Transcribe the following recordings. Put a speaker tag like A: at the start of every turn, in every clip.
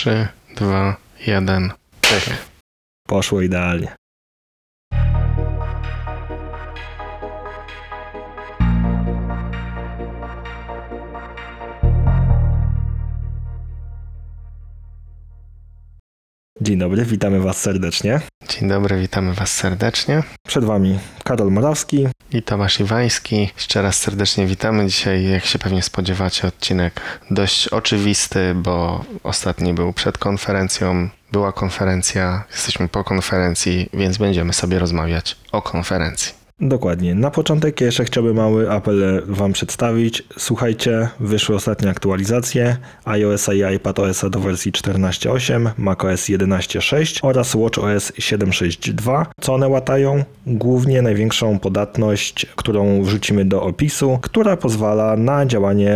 A: 3, 2, 1. Pyk.
B: Poszło idealnie. Dzień dobry, witamy Was serdecznie.
A: Dzień dobry, witamy Was serdecznie.
B: Przed Wami Karol Morawski.
A: I Tomasz Iwański. Jeszcze raz serdecznie witamy. Dzisiaj, jak się pewnie spodziewacie, odcinek dość oczywisty, bo ostatni był przed konferencją. Była konferencja, jesteśmy po konferencji, więc będziemy sobie rozmawiać o konferencji.
B: Dokładnie. Na początek jeszcze chciałbym mały apel Wam przedstawić. Słuchajcie, wyszły ostatnie aktualizacje iOS i iPadOS do wersji 14.8, macOS 11.6 oraz WatchOS 7.6.2. Co one łatają? Głównie największą podatność, którą wrzucimy do opisu, która pozwala na działanie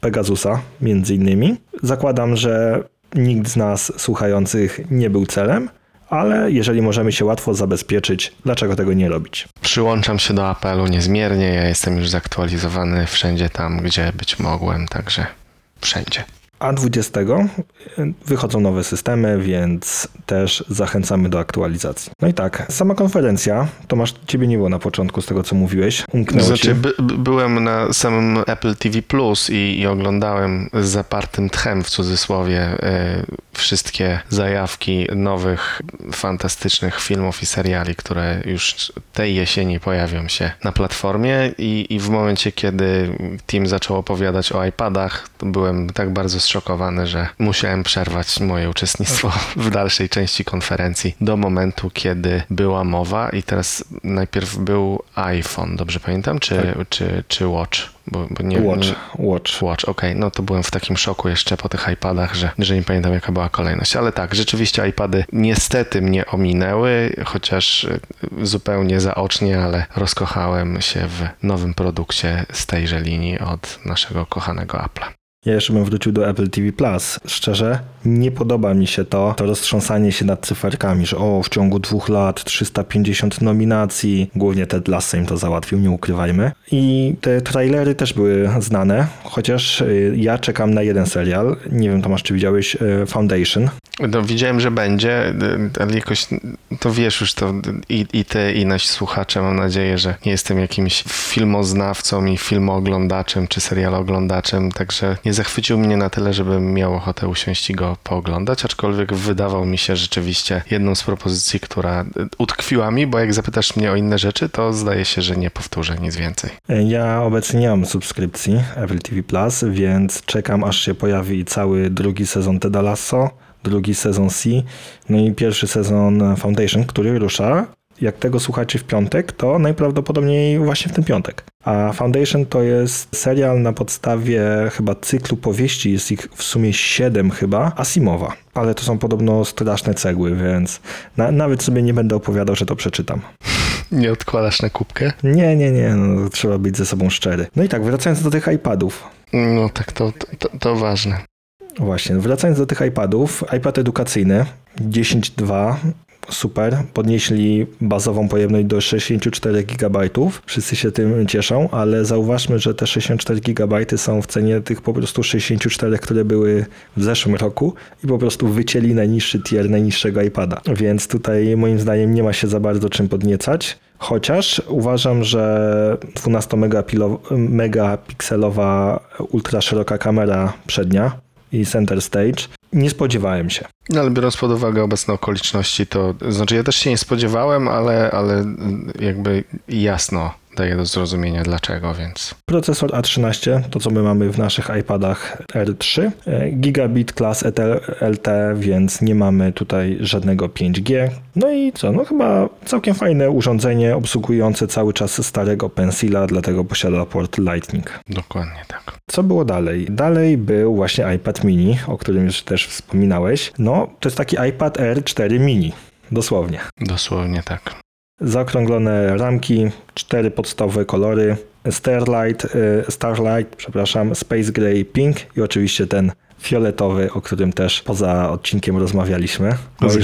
B: Pegasusa między innymi. Zakładam, że nikt z nas słuchających nie był celem ale jeżeli możemy się łatwo zabezpieczyć, dlaczego tego nie robić?
A: Przyłączam się do apelu niezmiernie. Ja jestem już zaktualizowany wszędzie tam, gdzie być mogłem, także wszędzie.
B: A 20 wychodzą nowe systemy, więc też zachęcamy do aktualizacji. No i tak, sama konferencja, Tomasz, ciebie nie było na początku z tego, co mówiłeś.
A: Umknęło znaczy, by, byłem na samym Apple TV Plus i, i, oglądałem z zapartym tchem, w cudzysłowie, y, wszystkie zajawki nowych, fantastycznych filmów i seriali, które już tej jesieni pojawią się na platformie i, i w momencie, kiedy team zaczął opowiadać o iPadach, byłem tak bardzo zszokowany, że musiałem przerwać moje uczestnictwo w dalszej części konferencji do momentu, kiedy była mowa i teraz najpierw był iPhone, dobrze pamiętam, czy, tak. czy, czy Watch?
B: Bo, bo nie, Watch. Nie,
A: Watch. Watch, okej. Okay. No to byłem w takim szoku jeszcze po tych iPadach, że, że nie pamiętam jaka była kolejność. Ale tak, rzeczywiście iPady niestety mnie ominęły, chociaż e, zupełnie zaocznie, ale rozkochałem się w nowym produkcie z tejże linii od naszego kochanego Apple'a.
B: Ja jeszcze bym wrócił do Apple TV Plus. Szczerze, nie podoba mi się to, to roztrząsanie się nad cyferkami, że o, w ciągu dwóch lat 350 nominacji, głównie Ted Lasso im to załatwił, nie ukrywajmy. I te trailery też były znane, chociaż y, ja czekam na jeden serial. Nie wiem, Tomasz, czy widziałeś y, Foundation?
A: No, widziałem, że będzie, y, ale jakoś to wiesz już to i, i ty, i nasi słuchacze, mam nadzieję, że nie jestem jakimś filmoznawcą i filmooglądaczem czy serialoglądaczem, także nie zachwycił mnie na tyle, żebym miał ochotę usiąść i go pooglądać, aczkolwiek wydawał mi się rzeczywiście jedną z propozycji, która utkwiła mi, bo jak zapytasz mnie o inne rzeczy, to zdaje się, że nie powtórzę nic więcej.
B: Ja obecnie nie mam subskrypcji Apple TV Plus, więc czekam aż się pojawi cały drugi sezon Teda Lasso, drugi sezon C, no i pierwszy sezon Foundation, który rusza jak tego słuchacie w piątek, to najprawdopodobniej właśnie w ten piątek. A Foundation to jest serial na podstawie chyba cyklu powieści, jest ich w sumie siedem chyba, Asimowa. Ale to są podobno straszne cegły, więc na, nawet sobie nie będę opowiadał, że to przeczytam.
A: Nie odkładasz na kubkę?
B: Nie, nie, nie, no, trzeba być ze sobą szczery. No i tak, wracając do tych iPadów.
A: No tak, to, to, to ważne.
B: Właśnie, wracając do tych iPadów, iPad edukacyjny 10.2 super. Podnieśli bazową pojemność do 64 GB. Wszyscy się tym cieszą, ale zauważmy, że te 64 GB są w cenie tych po prostu 64, które były w zeszłym roku i po prostu wycięli najniższy tier najniższego iPada. Więc tutaj moim zdaniem nie ma się za bardzo czym podniecać. Chociaż uważam, że 12-megapikselowa ultra szeroka kamera przednia i center stage nie spodziewałem się.
A: No, ale biorąc pod uwagę obecne okoliczności, to znaczy ja też się nie spodziewałem, ale, ale jakby jasno daje do zrozumienia dlaczego, więc.
B: Procesor A13, to co my mamy w naszych iPadach R3, e, gigabit class LT, więc nie mamy tutaj żadnego 5G. No i co, no chyba całkiem fajne urządzenie obsługujące cały czas starego Pencila, dlatego posiada port Lightning.
A: Dokładnie tak.
B: Co było dalej? Dalej był właśnie iPad mini, o którym już też wspominałeś. No, to jest taki iPad R4 mini. Dosłownie.
A: Dosłownie tak.
B: Zaokrąglone ramki, cztery podstawowe kolory. Starlight, y, Starlight, przepraszam, Space Gray Pink i oczywiście ten fioletowy, o którym też poza odcinkiem rozmawialiśmy. Mojej,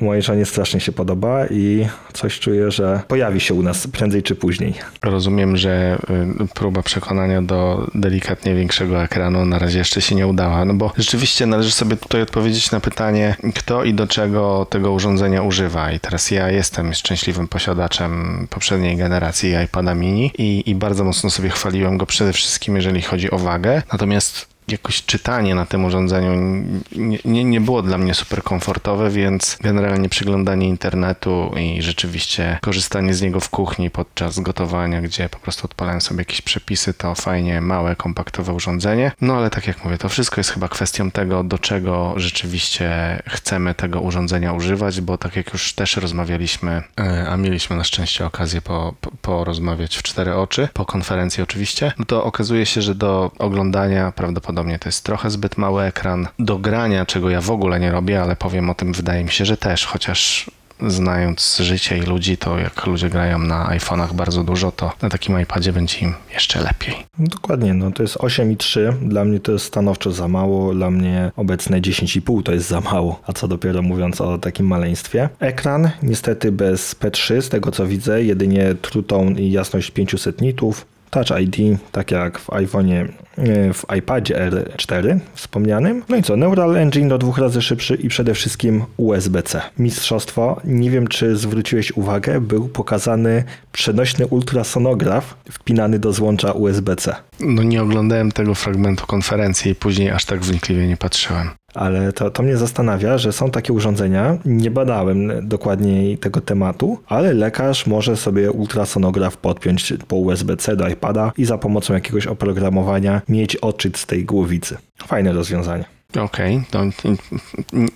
B: mojej żonie strasznie się podoba i coś czuję, że pojawi się u nas prędzej czy później.
A: Rozumiem, że y, próba przekonania do delikatnie większego ekranu na razie jeszcze się nie udała, no bo rzeczywiście należy sobie tutaj odpowiedzieć na pytanie, kto i do czego tego urządzenia używa. I teraz ja jestem szczęśliwym posiadaczem poprzedniej generacji iPada mini i, i bardzo mocno sobie chwaliłem go przede wszystkim, jeżeli chodzi o wagę. Natomiast jakoś czytanie na tym urządzeniu nie, nie, nie było dla mnie super komfortowe, więc generalnie przeglądanie internetu i rzeczywiście korzystanie z niego w kuchni podczas gotowania, gdzie po prostu odpalałem sobie jakieś przepisy, to fajnie małe, kompaktowe urządzenie. No ale tak jak mówię, to wszystko jest chyba kwestią tego, do czego rzeczywiście chcemy tego urządzenia używać, bo tak jak już też rozmawialiśmy, e, a mieliśmy na szczęście okazję po, po, porozmawiać w cztery oczy, po konferencji oczywiście, no to okazuje się, że do oglądania prawdopodobnie to jest trochę zbyt mały ekran. Do grania, czego ja w ogóle nie robię, ale powiem o tym, wydaje mi się, że też, chociaż znając życie i ludzi, to jak ludzie grają na iPhone'ach bardzo dużo, to na takim iPadzie będzie im jeszcze lepiej.
B: Dokładnie, no to jest 8,3. Dla mnie to jest stanowczo za mało. Dla mnie obecne 10,5 to jest za mało. A co dopiero mówiąc o takim maleństwie. Ekran niestety bez P3, z tego co widzę, jedynie True Tone i jasność 500 nitów. Touch ID, tak jak w iPhone'ie, e, w iPadzie R4 wspomnianym. No i co, Neural Engine do dwóch razy szybszy i przede wszystkim USB-C. Mistrzostwo, nie wiem czy zwróciłeś uwagę, był pokazany przenośny ultrasonograf wpinany do złącza USB-C.
A: No nie oglądałem tego fragmentu konferencji i później aż tak wnikliwie nie patrzyłem.
B: Ale to, to mnie zastanawia, że są takie urządzenia, nie badałem dokładniej tego tematu, ale lekarz może sobie ultrasonograf podpiąć po USB-C do iPada i za pomocą jakiegoś oprogramowania mieć odczyt z tej głowicy. Fajne rozwiązanie.
A: Okej, to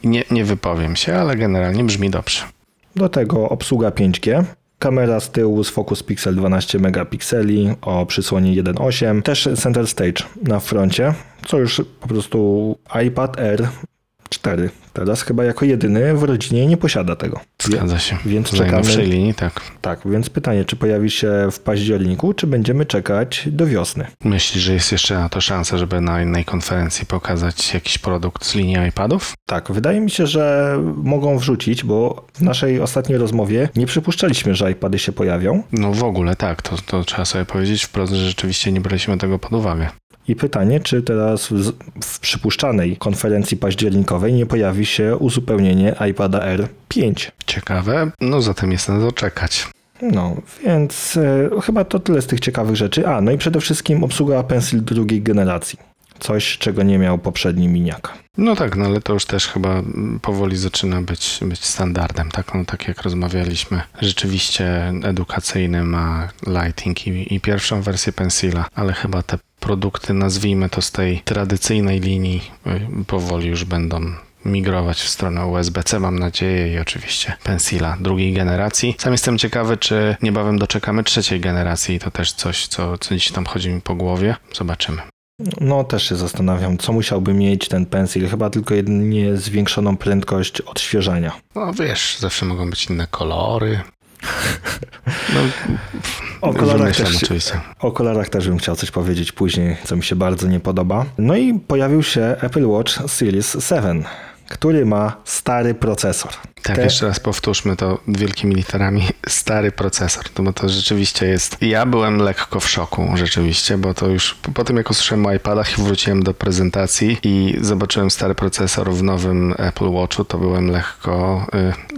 A: nie, nie wypowiem się, ale generalnie brzmi dobrze.
B: Do tego obsługa 5G. Kamera z tyłu z Focus Pixel 12 megapikseli o przysłonie 1.8. Też Center Stage na froncie, co już po prostu iPad Air 4. Teraz chyba jako jedyny w rodzinie nie posiada tego.
A: Zgadza się.
B: Więc czekamy.
A: linii, tak.
B: Tak, więc pytanie, czy pojawi się w październiku, czy będziemy czekać do wiosny?
A: Myślisz, że jest jeszcze na to szansa, żeby na innej konferencji pokazać jakiś produkt z linii iPadów?
B: Tak, wydaje mi się, że mogą wrzucić, bo w naszej ostatniej rozmowie nie przypuszczaliśmy, że iPady się pojawią.
A: No w ogóle tak, to, to trzeba sobie powiedzieć wprost, że rzeczywiście nie braliśmy tego pod uwagę.
B: I pytanie, czy teraz w, w przypuszczanej konferencji październikowej nie pojawi się uzupełnienie iPada R5.
A: Ciekawe, no zatem jest na to czekać.
B: No, więc e, chyba to tyle z tych ciekawych rzeczy. A, no i przede wszystkim obsługa Pencil drugiej generacji. Coś, czego nie miał poprzedni miniak.
A: No tak, no ale to już też chyba powoli zaczyna być, być standardem, tak? No tak jak rozmawialiśmy, rzeczywiście edukacyjny ma Lighting i, i pierwszą wersję Pencila, ale chyba te produkty, nazwijmy to z tej tradycyjnej linii, y, powoli już będą migrować w stronę USB-C, mam nadzieję, i oczywiście Pencila drugiej generacji. Sam jestem ciekawy, czy niebawem doczekamy trzeciej generacji. To też coś, co, co dziś tam chodzi mi po głowie. Zobaczymy.
B: No, też się zastanawiam, co musiałby mieć ten Pencil. Chyba tylko jedynie zwiększoną prędkość odświeżania.
A: No wiesz, zawsze mogą być inne kolory. No,
B: O kolorach, też,
A: oczywiście.
B: o kolorach też bym chciał coś powiedzieć później, co mi się bardzo nie podoba. No i pojawił się Apple Watch Series 7, który ma stary procesor.
A: Tak,
B: Te-
A: jeszcze raz powtórzmy to wielkimi literami. Stary procesor, no bo to rzeczywiście jest. Ja byłem lekko w szoku, rzeczywiście, bo to już po, tym, jak usłyszałem o iPadach i wróciłem do prezentacji i zobaczyłem stary procesor w nowym Apple Watchu, to byłem lekko,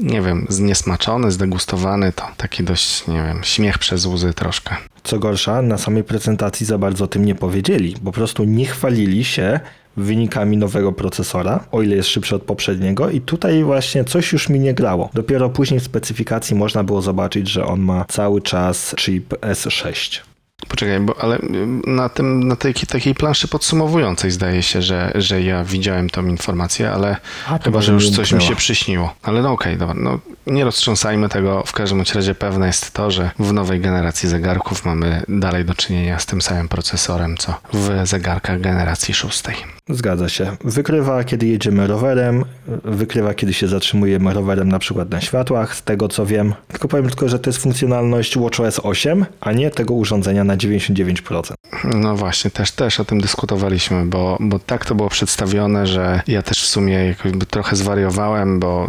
A: y, nie wiem, zniesmaczony, zdegustowany. To taki dość, nie wiem, śmiech przez łzy troszkę.
B: Co gorsza, na samej prezentacji za bardzo o tym nie powiedzieli. Po prostu nie chwalili się wynikami nowego procesora, o ile jest szybszy od poprzedniego i tutaj właśnie coś już mi nie grało. Dopiero później w specyfikacji można było zobaczyć, że on ma cały czas chip S6.
A: Poczekaj, bo ale y, na tym, na tej takiej planszy podsumowującej zdaje się, że, że ja widziałem tą informację, ale
B: A,
A: chyba, że już coś mi się przyśniło. Ale no okej, dobra, no nie roztrząsajmy tego. W każdym razie pewne jest to, że w nowej generacji zegarków mamy dalej do czynienia z tym samym procesorem, co w zegarkach generacji szóstej.
B: Zgadza się. Wykrywa, kiedy jedziemy rowerem, wykrywa, kiedy się zatrzymujemy rowerem na przykład na światłach, z tego co wiem. Tylko powiem tylko, że to jest funkcjonalność WatchOS 8, a nie tego urządzenia na 99%.
A: No właśnie, też, też o tym dyskutowaliśmy, bo, bo tak to było przedstawione, że ja też w sumie jakoś by trochę zwariowałem, bo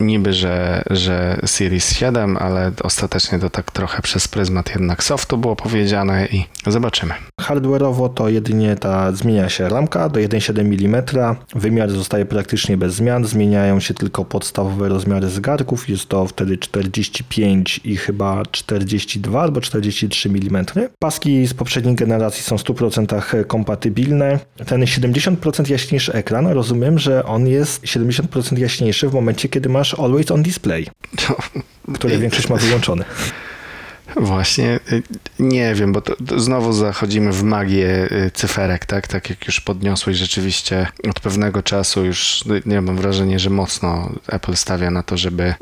A: niby, że, że Series 7, ale ostatecznie to tak trochę przez pryzmat jednak softu było powiedziane i zobaczymy.
B: Hardware'owo to jedynie ta zmienia się ramka do 1,7 mm, wymiar zostaje praktycznie bez zmian, zmieniają się tylko podstawowe rozmiary zegarków, jest to wtedy 45 i chyba 42 albo 43 mm. Paski z poprzedniej generacji są w 100% kompatybilne. Ten 70% jaśniejszy ekran, rozumiem, że on jest 70% jaśniejszy w momencie, kiedy masz Always on Display, który większość ma wyłączony.
A: Właśnie, y, nie wiem, bo to, to znowu zachodzimy w magię cyferek, tak? Tak jak już podniosłeś rzeczywiście od pewnego czasu już, y, nie mam wrażenia, że mocno Apple stawia na to, żeby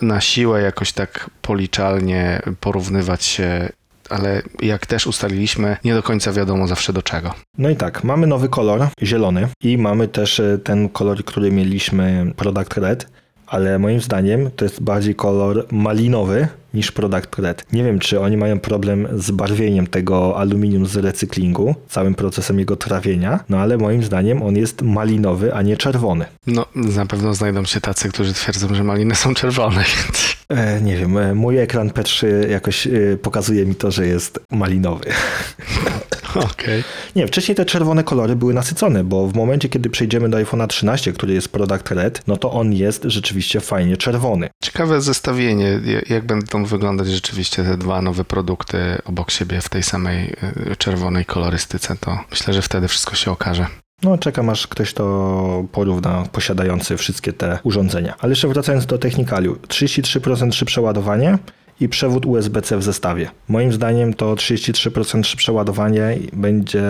A: na siłę jakoś tak policzalnie porównywać się ale jak też ustaliliśmy, nie do końca wiadomo zawsze do czego.
B: No i tak, mamy nowy kolor, zielony, i mamy też ten kolor, który mieliśmy, Product Red, ale moim zdaniem to jest bardziej kolor malinowy niż Product Red. Nie wiem, czy oni mają problem z barwieniem tego aluminium z recyklingu, całym procesem jego trawienia, no ale moim zdaniem on jest malinowy, a nie czerwony.
A: No, na pewno znajdą się tacy, którzy twierdzą, że maliny są czerwone, więc...
B: E, nie wiem, e, mój ekran P3 jakoś e, pokazuje mi to, że jest malinowy.
A: Okay.
B: Nie, wcześniej te czerwone kolory były nasycone, bo w momencie, kiedy przejdziemy do iPhone'a 13, który jest Product Red, no to on jest rzeczywiście fajnie czerwony.
A: Ciekawe zestawienie, jak będą wyglądać rzeczywiście te dwa nowe produkty obok siebie w tej samej y, czerwonej kolorystyce, to myślę, że wtedy wszystko się okaże.
B: No, czekam aż ktoś to porówna, posiadający wszystkie te urządzenia. Ale jeszcze wracając do technikaliu. 33% szybsze ładowanie, i przewód USB-C w zestawie. Moim zdaniem to 33% szybsze ładowanie będzie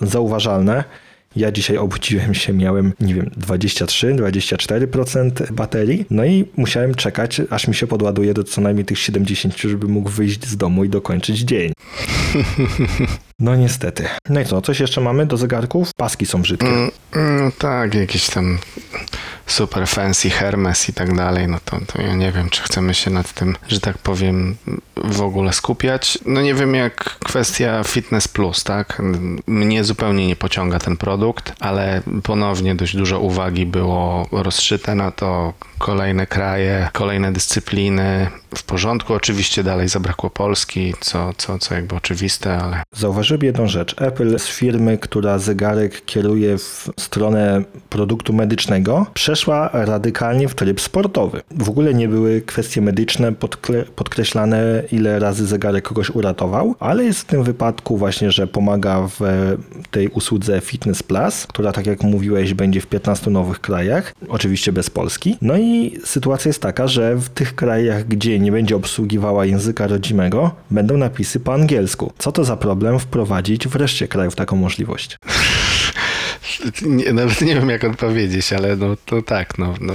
B: zauważalne. Ja dzisiaj obudziłem się, miałem, nie wiem, 23-24% baterii, no i musiałem czekać, aż mi się podładuje do co najmniej tych 70, żeby mógł wyjść z domu i dokończyć dzień. No niestety. No i co, coś jeszcze mamy do zegarków? Paski są brzydkie.
A: Mm, tak, jakieś tam super fancy Hermes i tak dalej, no to, to ja nie wiem, czy chcemy się nad tym, że tak powiem, w ogóle skupiać. No nie wiem, jak kwestia Fitness Plus, tak? Mnie zupełnie nie pociąga ten produkt, ale ponownie dość dużo uwagi było rozszyte na to. Kolejne kraje, kolejne dyscypliny. W porządku, oczywiście dalej zabrakło Polski, co, co, co jakby oczywiste, ale.
B: Zauważyłem jedną rzecz. Apple z firmy, która zegarek kieruje w stronę produktu medycznego, przeszła radykalnie w tryb sportowy. W ogóle nie były kwestie medyczne podkreślane, ile razy zegarek kogoś uratował, ale jest w tym wypadku właśnie, że pomaga w tej usłudze Fitness Plus, która tak jak mówiłeś będzie w 15 nowych krajach, oczywiście bez Polski. No i sytuacja jest taka, że w tych krajach, gdzie nie będzie obsługiwała języka rodzimego, będą napisy po angielsku. Co to za problem wprowadzić w reszcie krajów taką możliwość?
A: Nie, nawet nie wiem, jak odpowiedzieć, ale no to tak, no, no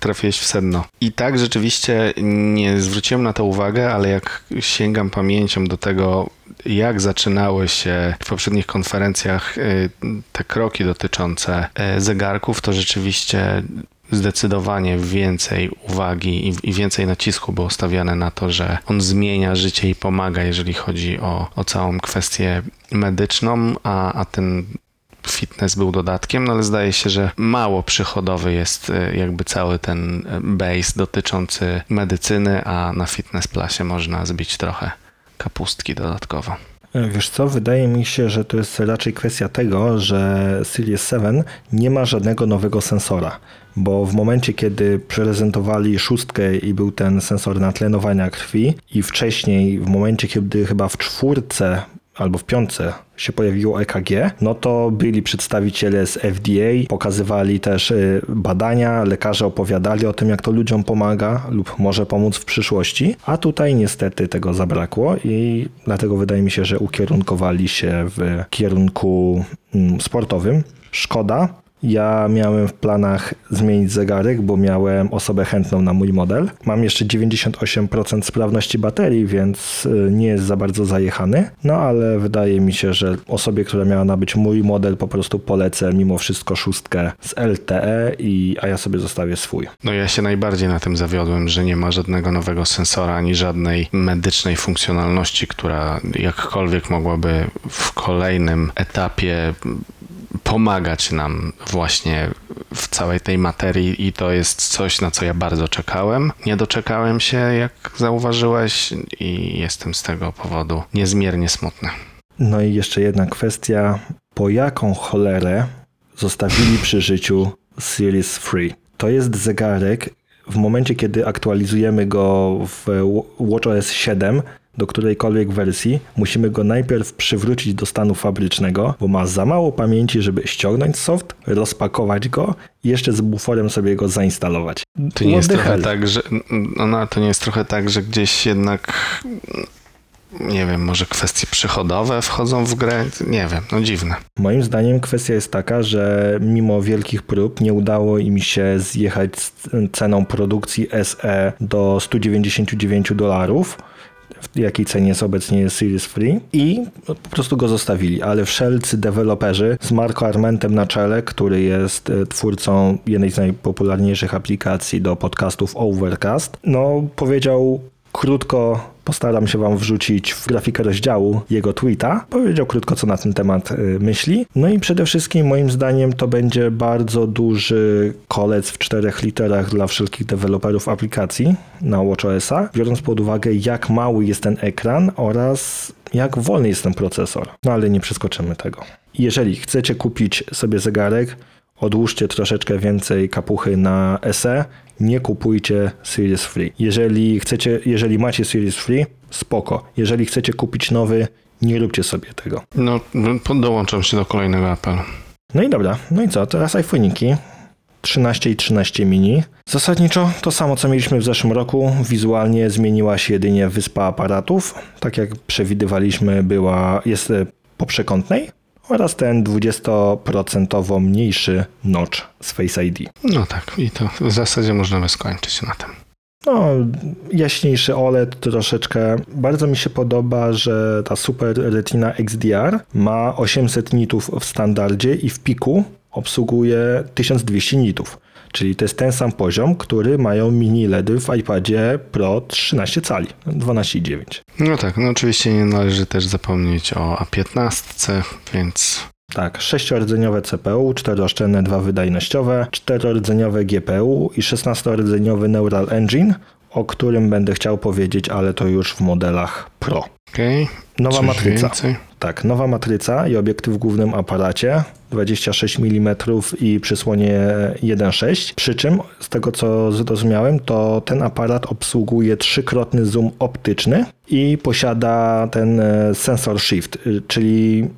A: trafiłeś w sedno. I tak rzeczywiście nie zwróciłem na to uwagę, ale jak sięgam pamięcią do tego, jak zaczynały się w poprzednich konferencjach y, te kroki dotyczące y, zegarków, to rzeczywiście zdecydowanie więcej uwagi i, więcej nacisku było stawiane na to, że on zmienia życie i pomaga, jeżeli chodzi o, o całą kwestię medyczną, a, a ten fitness był dodatkiem, no ale zdaje się, że mało przychodowy jest e, jakby cały ten e, base dotyczący medycyny, a na Fitness Plusie można zbić trochę kapustki dodatkowo.
B: E, wiesz co, wydaje mi się, że to jest raczej kwestia tego, że Series 7 nie ma żadnego nowego sensora, bo w momencie, kiedy prezentowali szóstkę i był ten sensor natlenowania krwi i wcześniej, w momencie, kiedy chyba w czwórce albo w piątce się pojawiło EKG, no to byli przedstawiciele z FDA, pokazywali też y, badania, lekarze opowiadali o tym, jak to ludziom pomaga lub może pomóc w przyszłości, a tutaj niestety tego zabrakło i dlatego wydaje mi się, że ukierunkowali się w kierunku mm, sportowym. Szkoda, Ja miałem w planach zmienić zegarek, bo miałem osobę chętną na mój model. Mam jeszcze 98% sprawności baterii, więc y, nie jest za bardzo zajechany. No ale wydaje mi się, że osobie, która miała nabyć mój model, po prostu polecę mimo wszystko szóstkę z LTE, i, a ja sobie zostawię swój.
A: No ja się najbardziej na tym zawiodłem, że nie ma żadnego nowego sensora ani żadnej medycznej funkcjonalności, która jakkolwiek mogłaby w kolejnym etapie pomagać nam właśnie w całej tej materii i to jest coś, na co ja bardzo czekałem. Nie doczekałem się, jak zauważyłeś i jestem z tego powodu niezmiernie smutny.
B: No i jeszcze jedna kwestia. Po jaką cholerę zostawili przy życiu Series 3? To jest zegarek, w momencie kiedy aktualizujemy go w WatchOS 7 do którejkolwiek wersji, musimy go najpierw przywrócić do stanu fabrycznego, bo ma za mało pamięci, żeby ściągnąć soft, rozpakować go i jeszcze z buforem sobie go zainstalować.
A: To nie jest trochę tak, że no, to nie jest trochę tak, że gdzieś jednak nie wiem, może kwestie przychodowe wchodzą w grę? Nie wiem, no dziwne.
B: Moim zdaniem kwestia jest taka, że mimo wielkich prób nie udało im się zjechać z ceną produkcji SE do 199 dolarów w jakiej cenie jest obecnie Series Free i po prostu go zostawili, ale wszelcy deweloperzy z Marco Armentem na czele, który jest e, twórcą jednej z najpopularniejszych aplikacji do podcastów Overcast, no powiedział krótko Postaram się Wam wrzucić w grafikę rozdziału jego tweeta. Powiedział krótko, co na ten temat y, myśli. No i przede wszystkim, moim zdaniem, to będzie bardzo duży kolec w czterech literach dla wszelkich deweloperów aplikacji na WatchOS-a, biorąc pod uwagę, jak mały jest ten ekran oraz jak wolny jest ten procesor. No ale nie przeskoczymy tego. Jeżeli chcecie kupić sobie zegarek, odłóżcie troszeczkę więcej kapuchy na SE, nie kupujcie Series Free. Jeżeli chcecie, jeżeli macie Series Free, spoko. Jeżeli chcecie kupić nowy, nie róbcie sobie tego.
A: No, dołączam się do kolejnego apelu.
B: No i dobra, no i co, teraz iPhone'iki. 13 i 13 mini. Zasadniczo to samo, co mieliśmy w zeszłym roku. Wizualnie zmieniła się jedynie wyspa aparatów. Tak jak przewidywaliśmy, była, jest po przekątnej oraz ten 20% mniejszy notch z Face ID.
A: No tak, i to w zasadzie możemy skończyć na tym.
B: No, jaśniejszy OLED troszeczkę. Bardzo mi się podoba, że ta Super Retina XDR ma 800 nitów w standardzie i w piku obsługuje 1200 nitów. Czyli to jest ten sam poziom, który mają mini LEDy w iPadzie Pro 13 cali, 12,9.
A: No tak, no oczywiście nie należy też zapomnieć o A15, więc
B: tak, sześciordzeniowe CPU, czterooszczędne, dwa wydajnościowe, czterordzeniowe GPU i szesnastordzeniowy Neural Engine, o którym będę chciał powiedzieć, ale to już w modelach Pro.
A: Okay.
B: Nowa Coś matryca. Więcej? Tak, nowa matryca i obiektyw w głównym aparacie 26 mm i przysłonie 1.6. Przy czym, z tego co zrozumiałem, to ten aparat obsługuje trzykrotny zoom optyczny i posiada ten e, sensor shift, y, czyli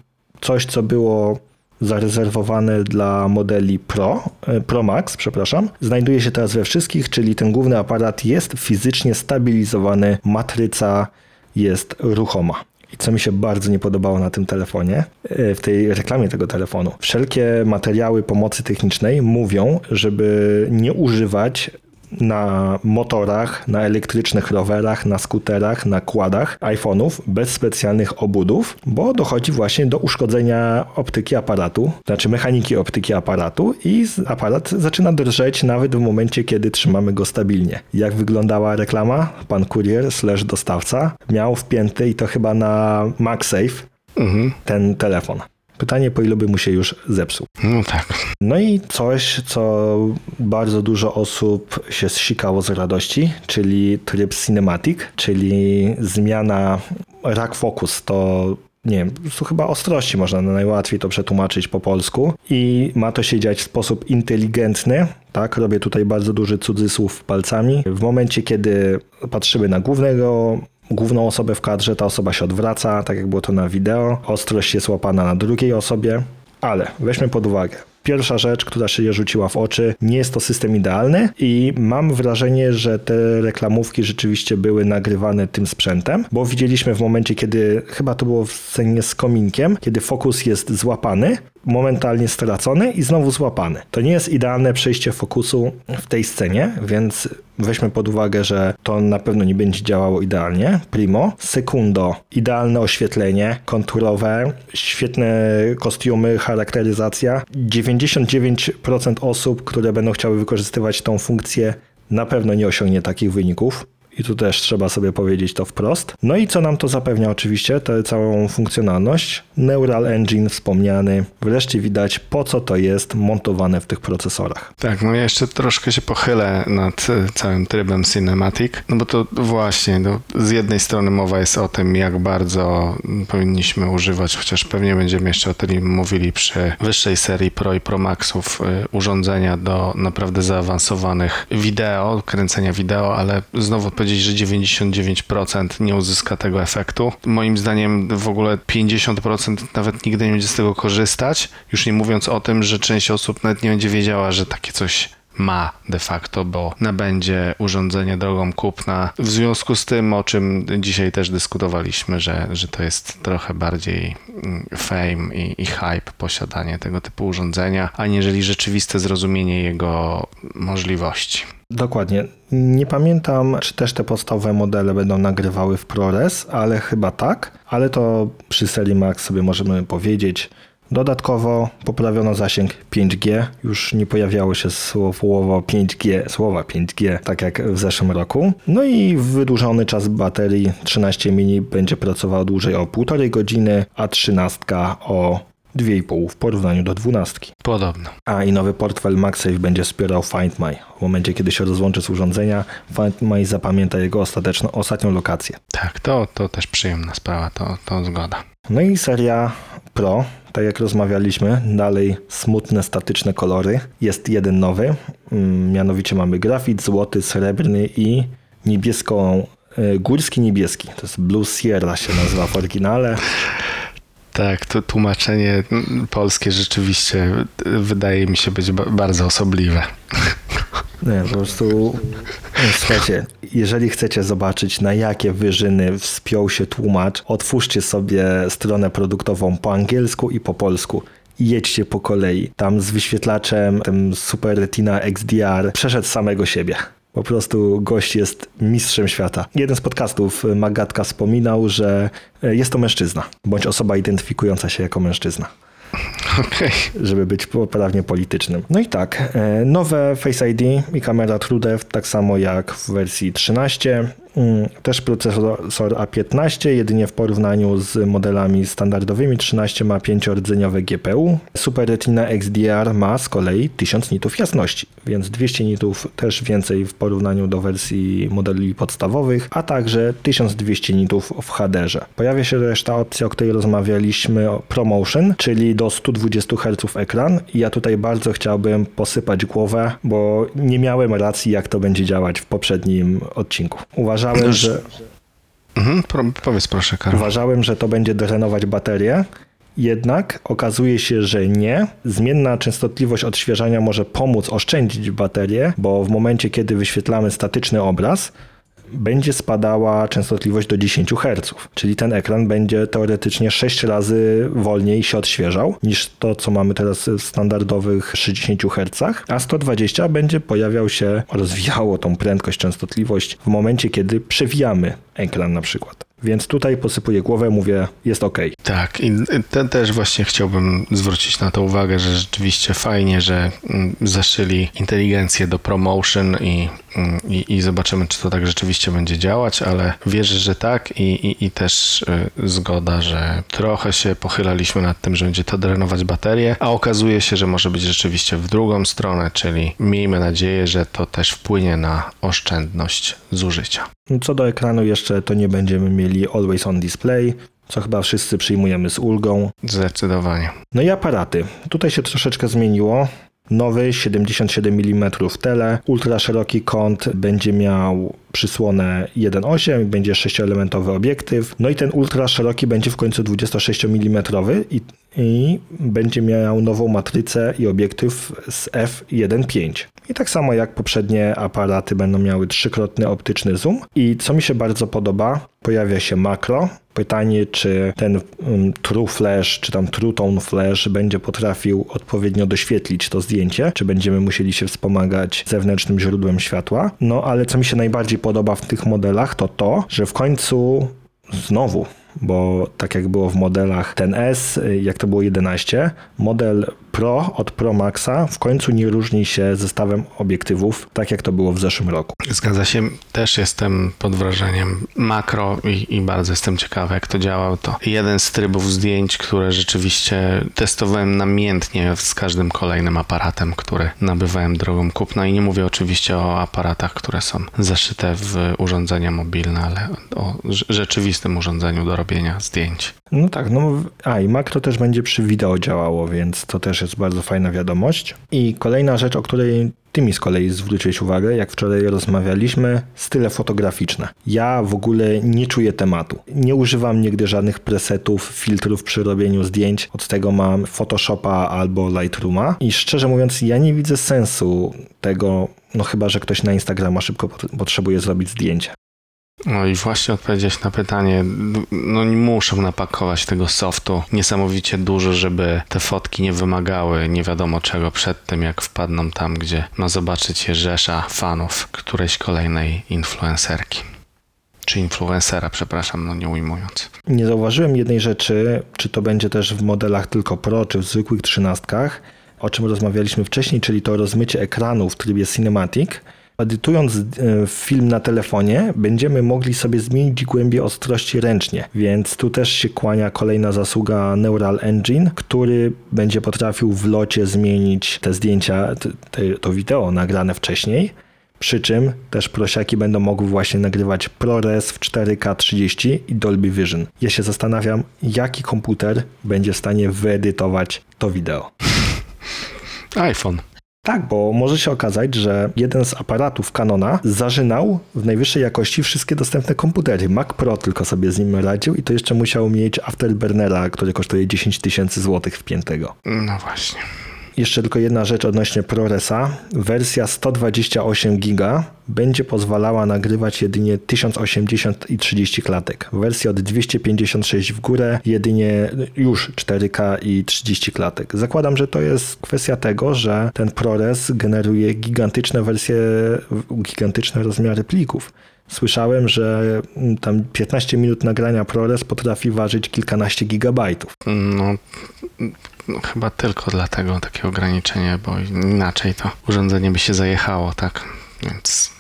B: coś, co było zarezerwowane dla modeli Pro, e, Pro Max, przepraszam, znajduje się teraz we wszystkich, czyli ten główny aparat jest fizycznie stabilizowany, matryca jest ruchoma. I co mi się bardzo nie podobało na tym telefonie, e, w tej reklamie tego telefonu. Wszelkie materiały pomocy technicznej mówią, żeby nie używać na motorach, na elektrycznych rowerach, na skuterach, na kładach iPhone'ów bez specjalnych obudów, bo dochodzi właśnie do uszkodzenia optyki aparatu, znaczy mechaniki optyki aparatu i aparat zaczyna drżeć nawet w momencie, kiedy trzymamy go stabilnie. Jak wyglądała reklama? Pan kurier slash dostawca miał wpięty i to chyba na MagSafe mhm. ten telefon. Pytanie, po ilu by mu się już zepsuł.
A: No tak.
B: No i coś, co bardzo dużo osób się zsikało z radości, czyli tryb cinematic, czyli zmiana rack focus, to nie wiem, chyba ostrości można najłatwiej to przetłumaczyć po polsku i ma to się dziać w sposób inteligentny, tak, robię tutaj bardzo duży cudzysłów palcami. W momencie, kiedy patrzymy na głównego główną osobę w kadrze, ta osoba się odwraca, tak jak było to na wideo. Ostrość jest łapana na drugiej osobie, ale weźmy pod uwagę. Pierwsza rzecz, która się rzuciła w oczy, nie jest to system idealny i mam wrażenie, że te reklamówki rzeczywiście były nagrywane tym sprzętem, bo widzieliśmy w momencie, kiedy chyba to było w scenie z kominkiem, kiedy fokus jest złapany, momentalnie stracony i znowu złapany. To nie jest idealne przejście fokusu w tej scenie, więc weźmy pod uwagę, że to na pewno nie będzie działało idealnie. Primo. Sekundo. Idealne oświetlenie, konturowe, świetne kostiumy, charakteryzacja. 99% osób, które będą chciały wykorzystywać tą funkcję, na pewno nie osiągnie takich wyników. I tu też trzeba sobie powiedzieć to wprost. No i co nam to zapewnia oczywiście, tę całą funkcjonalność? Neural Engine wspomniany. Wreszcie widać po co to jest montowane w tych procesorach.
A: Tak, no ja jeszcze troszkę się pochylę nad e, całym trybem Cinematic, no bo to właśnie, no, z jednej strony mowa jest o tym, jak bardzo powinniśmy używać, chociaż pewnie będziemy jeszcze o tym mówili przy wyższej serii Pro i Pro Maxów, y, urządzenia do naprawdę zaawansowanych wideo, kręcenia wideo, ale znowu powiedzieć, że 99% nie uzyska tego efektu. Moim zdaniem w ogóle 50% nawet nigdy nie będzie z tego korzystać, już nie mówiąc o tym, że część osób nawet nie będzie wiedziała, że takie coś ma de facto, bo nabędzie urządzenie drogą kupna. W związku z tym, o czym dzisiaj też dyskutowaliśmy, że, że to jest trochę bardziej mm, fame i, i hype posiadanie tego typu urządzenia, aniżeli rzeczywiste zrozumienie jego możliwości.
B: Dokładnie. Nie pamiętam, czy też te podstawowe modele będą nagrywały w ProRes, ale chyba tak. Ale to przy serii Max sobie możemy powiedzieć. Dodatkowo poprawiono zasięg 5G. Już nie pojawiało się słowo 5G, słowa 5G, tak jak w zeszłym roku. No i wydłużony czas baterii 13 mini będzie pracował dłużej o 1,5 godziny, a 13 o 2,5 w porównaniu do 12.
A: Podobno.
B: A i nowy portfel MagSafe będzie wspierał Find My. W momencie, kiedy się rozłączy z urządzenia, Find My zapamięta jego ostateczną, ostatnią lokację.
A: Tak, to, to też przyjemna sprawa, to, to zgoda.
B: No i seria Pro, tak jak rozmawialiśmy, dalej smutne, statyczne kolory. Jest jeden nowy, mm, mianowicie mamy grafit złoty, srebrny i niebieską, e, górski niebieski. To jest Blue Sierra się nazywa w oryginale.
A: Tak, to tłumaczenie polskie rzeczywiście y, wydaje mi się być ba- bardzo osobliwe.
B: Nie, po prostu słuchajcie, jeżeli chcecie zobaczyć na jakie wyżyny wspiął się tłumacz, otwórzcie sobie stronę produktową po angielsku i po polsku. Jedźcie po kolei. Tam z wyświetlaczem, tym Super Retina XDR przeszedł samego siebie. Po prostu gość jest mistrzem świata. Jeden z podcastów Magatka wspominał, że jest to mężczyzna, bądź osoba identyfikująca się jako mężczyzna
A: Okej.
B: żeby być poprawnie politycznym. No i tak, e, nowe Face ID i kamera TrueDepth, tak samo jak w wersji 13. Mm, Też procesor A15, jedynie w porównaniu z modelami standardowymi 13 ma 5-rdzeniowe GPU. Super Retina XDR ma z kolei 1000 nitów jasności, więc 200 nitów też więcej w porównaniu do wersji modeli podstawowych, a także 1200 nitów w HDR. Pojawia się też ta opcja, o której rozmawialiśmy, ProMotion, czyli do 120 Hz ekran. I ja tutaj bardzo chciałbym posypać głowę, bo nie miałem racji, jak to będzie działać w poprzednim odcinku. Uważałem, że
A: Mhm, powiedz proszę, Karol.
B: Uważałem, że to będzie drenować baterię, jednak okazuje się, że nie. Zmienna częstotliwość odświeżania może pomóc oszczędzić baterię, bo w momencie, kiedy wyświetlamy statyczny obraz, będzie spadała częstotliwość do 10 Hz, czyli ten ekran będzie teoretycznie 6 razy wolniej się odświeżał niż to, co mamy teraz w standardowych 60 Hz, a 120 będzie pojawiał się, rozwijało tą prędkość, częstotliwość w momencie, kiedy przewijamy ekran na przykład. Więc tutaj posypuję głowę, mówię, jest ok.
A: Tak, i te, też właśnie chciałbym zwrócić na to uwagę, że rzeczywiście fajnie, że mm, zaszyli inteligencję do promotion i, mm, i, i zobaczymy, czy to tak rzeczywiście będzie działać, ale wierzę, że tak i, i, i też y, zgoda, że trochę się pochylaliśmy nad tym, że będzie to drenować baterię, a okazuje się, że może być rzeczywiście w drugą stronę, czyli miejmy nadzieję, że to też wpłynie na oszczędność zużycia.
B: Co do ekranu jeszcze, to nie będziemy mieli Always On Display, co chyba wszyscy przyjmujemy z ulgą.
A: Zdecydowanie.
B: No i aparaty. Tutaj się troszeczkę zmieniło. Nowy 77 mm tele, ultra szeroki kąt będzie miał przysłonę 1.8, będzie 6-elementowy obiektyw. No i ten ultra szeroki będzie w końcu 26 mm i, i będzie miał nową matrycę i obiektyw z f1.5. I tak samo jak poprzednie aparaty będą miały trzykrotny optyczny zoom. I co mi się bardzo podoba, pojawia się makro. Pytanie, czy ten um, True Flash, czy tam True Tone Flash będzie potrafił odpowiednio doświetlić to zdjęcie, czy będziemy musieli się wspomagać zewnętrznym źródłem światła. No ale co mi się najbardziej podoba w tych modelach, to to, że w końcu znowu bo tak jak było w modelach ten S, jak to było 11, model Pro od Pro Maxa w końcu nie różni się zestawem obiektywów, tak jak to było w zeszłym roku.
A: Zgadza się, też jestem pod wrażeniem makro i, i bardzo jestem ciekawy, jak to działał. To jeden z trybów zdjęć, które rzeczywiście testowałem namiętnie z każdym kolejnym aparatem, który nabywałem drogą kupna. I nie mówię oczywiście o aparatach, które są zaszyte w urządzenia mobilne, ale o rzeczywistym urządzeniu do robienia zdjęć.
B: No tak, no a i makro też będzie przy wideo działało, więc to też jest bardzo fajna wiadomość. I kolejna rzecz, o której ty mi z kolei zwróciłeś uwagę, jak wczoraj rozmawialiśmy, style fotograficzne. Ja w ogóle nie czuję tematu. Nie używam nigdy żadnych presetów, filtrów przy robieniu zdjęć. Od tego mam Photoshopa albo Lightrooma. I szczerze mówiąc, ja nie widzę sensu tego, no chyba, że ktoś na Instagrama szybko potrzebuje zrobić zdjęcie.
A: No i właśnie odpowiedzieć na pytanie, no nie muszą napakować tego softu niesamowicie dużo, żeby te fotki nie wymagały nie wiadomo czego przed tym, jak wpadną tam, gdzie ma zobaczyć je rzesza fanów którejś kolejnej influencerki. Czy influencera, przepraszam, no nie ujmując.
B: Nie zauważyłem jednej rzeczy, czy to będzie też w modelach tylko Pro, czy w zwykłych trzynastkach, o czym rozmawialiśmy wcześniej, czyli to rozmycie ekranu w trybie Cinematic – Edytując e, film na telefonie, będziemy mogli sobie zmienić głębię ostrości ręcznie, więc tu też się kłania kolejna zasługa Neural Engine, który będzie potrafił w locie zmienić te zdjęcia, te, to wideo nagrane wcześniej. Przy czym też prosiaki będą mogły właśnie nagrywać ProRes w 4K 30 i Dolby Vision. Ja się zastanawiam, jaki komputer będzie w stanie wyedytować to wideo.
A: iPhone.
B: Tak, bo może się okazać, że jeden z aparatów Canona zażynał w najwyższej jakości wszystkie dostępne komputery. Mac Pro tylko sobie z nim radził i to jeszcze musiał mieć Afterburnera, który kosztuje 10 tysięcy złotych wpiętego.
A: No właśnie.
B: Jeszcze tylko jedna rzecz odnośnie ProResa. Wersja 128 GB będzie pozwalała nagrywać jedynie 1080 i 30 klatek. Wersja od 256 w górę jedynie już 4K i 30 klatek. Zakładam, że to jest kwestia tego, że ten ProRes generuje gigantyczne wersje, gigantyczne rozmiary plików. Słyszałem, że tam 15 minut nagrania ProRes potrafi ważyć kilkanaście gigabajtów.
A: No, no, chyba tylko dlatego takie ograniczenie, bo inaczej to urządzenie by się zajechało, tak? Więc.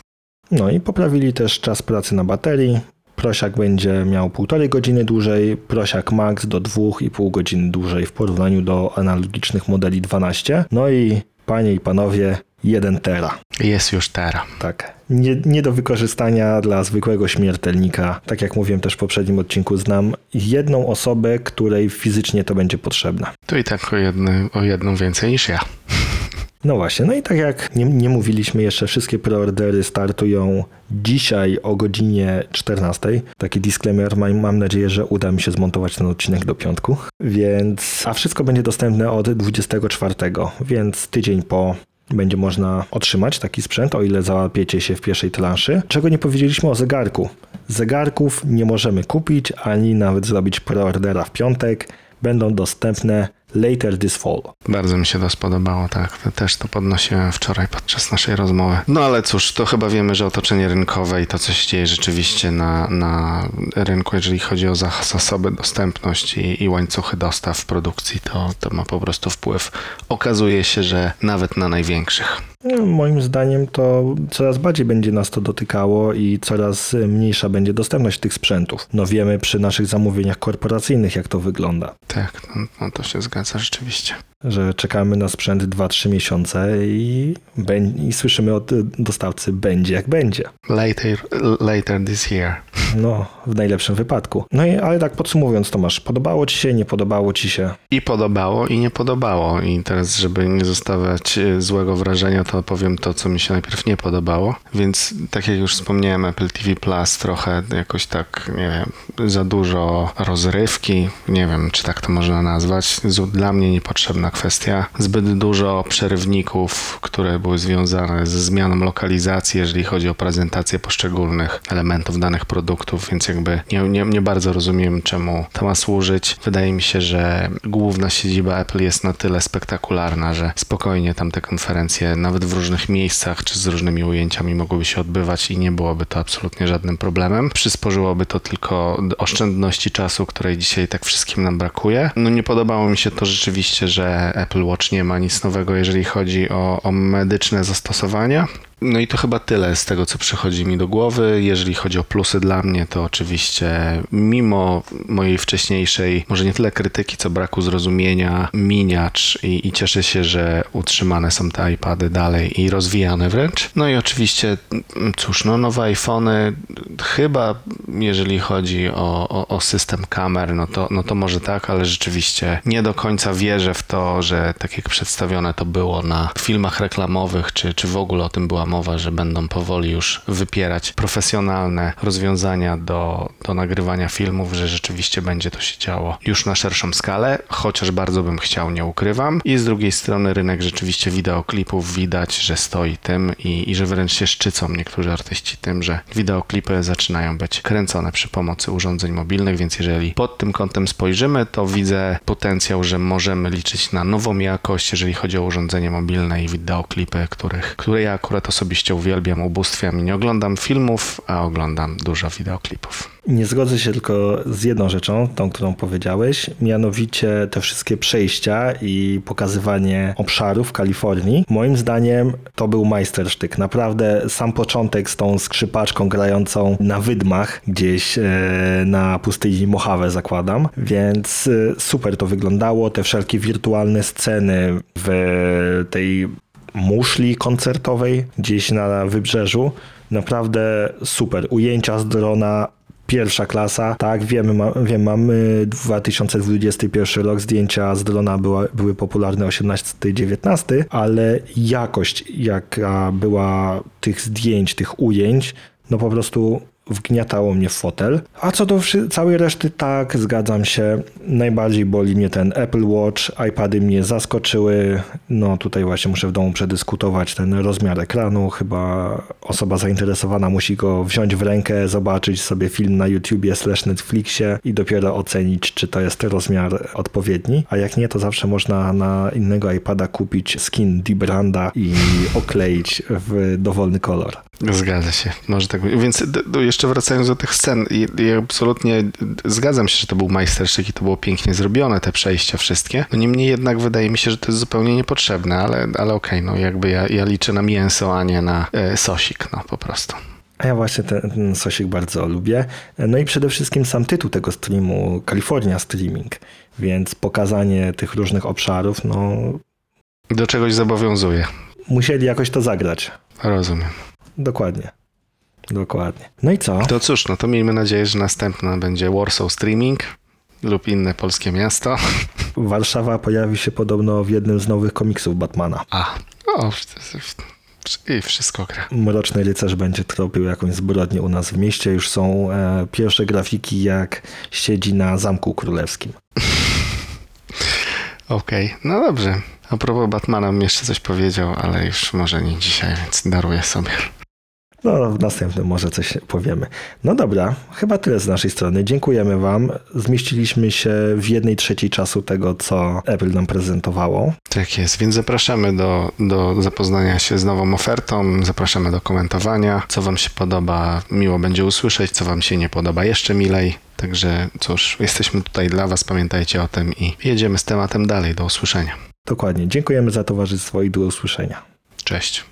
B: No i poprawili też czas pracy na baterii. Prosiak będzie miał półtorej godziny dłużej, Prosiak Max do 2,5 godziny dłużej w porównaniu do analogicznych modeli 12. No i panie i panowie, 1 tera.
A: Jest już tera.
B: Tak. Nie, nie, do wykorzystania dla zwykłego śmiertelnika. Tak jak mówiłem też w poprzednim odcinku, znam jedną osobę, której fizycznie to będzie potrzebne.
A: To i tak o, jedny, o jedną więcej niż ja.
B: No właśnie, no i tak jak nie, nie mówiliśmy jeszcze, wszystkie preordery startują dzisiaj o godzinie 14. Taki disclaimer, mam, nadzieję, że uda mi się zmontować ten odcinek do piątku. Więc, a wszystko będzie dostępne od 24, więc tydzień po będzie można otrzymać taki sprzęt, o ile załapiecie się w pierwszej transzy. Czego nie powiedzieliśmy o zegarku. Zegarków nie możemy kupić, ani nawet zrobić preordera w piątek. Będą dostępne Later This Fall.
A: Bardzo mi się to spodobało, tak. Też to podnosiłem wczoraj podczas naszej rozmowy. No ale cóż, to chyba wiemy, że otoczenie rynkowe i to, co się dzieje rzeczywiście na, na rynku, jeżeli chodzi o zasoby, dostępność i, i łańcuchy dostaw produkcji, to, to ma po prostu wpływ. Okazuje się, że nawet na największych.
B: No, moim zdaniem to coraz bardziej będzie nas to dotykało i coraz mniejsza będzie dostępność tych sprzętów. No wiemy przy naszych zamówieniach korporacyjnych, jak to wygląda.
A: Tak, no, no to się zgadza rzeczywiście.
B: Że czekamy na sprzęt 2-3 miesiące i, i słyszymy od y, dostawcy będzie jak będzie.
A: Later, later this year.
B: No, w najlepszym wypadku. No i ale tak podsumowując, Tomasz, podobało ci się, nie podobało ci się?
A: I podobało, i nie podobało. I teraz, żeby nie zostawiać e, złego wrażenia, to powiem to, co mi się najpierw nie podobało. Więc, tak jak już wspomniałem, Apple TV Plus trochę jakoś tak, nie wiem, za dużo rozrywki. Nie wiem, czy tak to można nazwać. Dla mnie kwestia. Zbyt dużo przerywników, które były związane ze zmianą lokalizacji, jeżeli chodzi o prezentację poszczególnych elementów danych produktów, więc jakby nie, nie, nie bardzo rozumiem, czemu to ma służyć. Wydaje mi się, że główna siedziba Apple jest na tyle spektakularna, że spokojnie tam te konferencje, nawet w różnych miejscach czy z różnymi ujęciami mogłyby się odbywać i nie byłoby to absolutnie żadnym problemem. Przysporzyłoby to tylko oszczędności czasu, której dzisiaj tak wszystkim nam brakuje. No nie podobało mi się to rzeczywiście, że Apple Watch nie ma nic nowego, jeżeli chodzi o, o medyczne zastosowania. No i to chyba tyle z tego, co przychodzi mi do głowy. Jeżeli chodzi o plusy dla mnie, to oczywiście mimo mojej wcześniejszej, może nie tyle krytyki, co braku zrozumienia, miniacz i, i cieszę się, że utrzymane są te iPady dalej i rozwijane wręcz. No i oczywiście, cóż, no nowe iPhony, chyba jeżeli chodzi o, o, o system kamer, no to, no to może tak, ale rzeczywiście nie do końca wierzę w to, że tak jak przedstawione to było na filmach reklamowych, czy, czy w ogóle o tym była mowa, że będą powoli już wypierać profesjonalne rozwiązania do, do nagrywania filmów, że rzeczywiście będzie to się działo już na szerszą skalę, chociaż bardzo bym chciał, nie ukrywam. I z drugiej strony rynek rzeczywiście wideoklipów widać, że stoi tym i, i że wręcz się szczycą niektórzy artyści tym, że wideoklipy zaczynają być kręcone przy pomocy urządzeń mobilnych, więc jeżeli pod tym kątem spojrzymy, to widzę potencjał, że możemy liczyć na nową jakość, jeżeli chodzi o urządzenie mobilne i wideoklipy, których, które ja akurat osobiście uwielbiam, ubóstwiam i nie oglądam filmów, a oglądam dużo wideoklipów.
B: Nie zgodzę się tylko z jedną rzeczą, tą, którą powiedziałeś, mianowicie te wszystkie przejścia i pokazywanie obszarów Kalifornii. Moim zdaniem to był majstersztyk. Naprawdę sam początek z tą skrzypaczką grającą na wydmach gdzieś e, na pustyni Mojave zakładam, więc e, super to wyglądało. Te wszelkie wirtualne sceny w tej muszli koncertowej gdzieś na wybrzeżu. Naprawdę super. Ujęcia z drona Pierwsza klasa, tak, wiemy, ma, wiem, mamy 2021 rok, zdjęcia z drona była, były popularne 18-19, ale jakość, jaka była tych zdjęć, tych ujęć, no po prostu wgniatało mnie w fotel. A co do całej reszty, tak, zgadzam się. Najbardziej boli mnie ten Apple Watch. iPady mnie zaskoczyły. No tutaj właśnie muszę w domu przedyskutować ten rozmiar ekranu. Chyba osoba zainteresowana musi go wziąć w rękę, zobaczyć sobie film na YouTubie slash Netflixie i dopiero ocenić, czy to jest rozmiar odpowiedni. A jak nie, to zawsze można na innego iPada kupić skin D-Branda i okleić w dowolny kolor.
A: Zgadza się, może tak być. Więc d- d- jeszcze wracając do tych scen, i- ja absolutnie zgadzam się, że to był majstersztyk i to było pięknie zrobione, te przejścia wszystkie. No niemniej jednak wydaje mi się, że to jest zupełnie niepotrzebne, ale, ale okej, no jakby ja, ja liczę na mięso, a nie na e, sosik, no po prostu.
B: A ja właśnie ten, ten sosik bardzo lubię. No i przede wszystkim sam tytuł tego streamu, California Streaming, więc pokazanie tych różnych obszarów, no
A: Do czegoś zobowiązuje,
B: musieli jakoś to zagrać.
A: rozumiem.
B: Dokładnie. Dokładnie. No i co?
A: To cóż, no to miejmy nadzieję, że następna będzie Warsaw Streaming lub inne polskie miasto.
B: Warszawa pojawi się podobno w jednym z nowych komiksów Batmana.
A: A, o, i wszystko gra.
B: Mroczny rycerz będzie tropił jakąś zbrodnię u nas w mieście. Już są e, pierwsze grafiki, jak siedzi na Zamku Królewskim.
A: Okej, no dobrze. A propos Batmana bym jeszcze coś powiedział, ale już może nie dzisiaj, więc daruję sobie.
B: No, w następnym może coś powiemy. No dobra, chyba tyle z naszej strony. Dziękujemy Wam. Zmieściliśmy się w jednej trzeciej czasu tego, co Apple nam prezentowało.
A: Tak jest, więc zapraszamy do, do zapoznania się z nową ofertą, zapraszamy do komentowania, co Wam się podoba, miło będzie usłyszeć, co Wam się nie podoba, jeszcze milej. Także cóż, jesteśmy tutaj dla Was, pamiętajcie o tym i jedziemy z tematem dalej. Do usłyszenia.
B: Dokładnie. Dziękujemy za towarzystwo i do usłyszenia.
A: Cześć.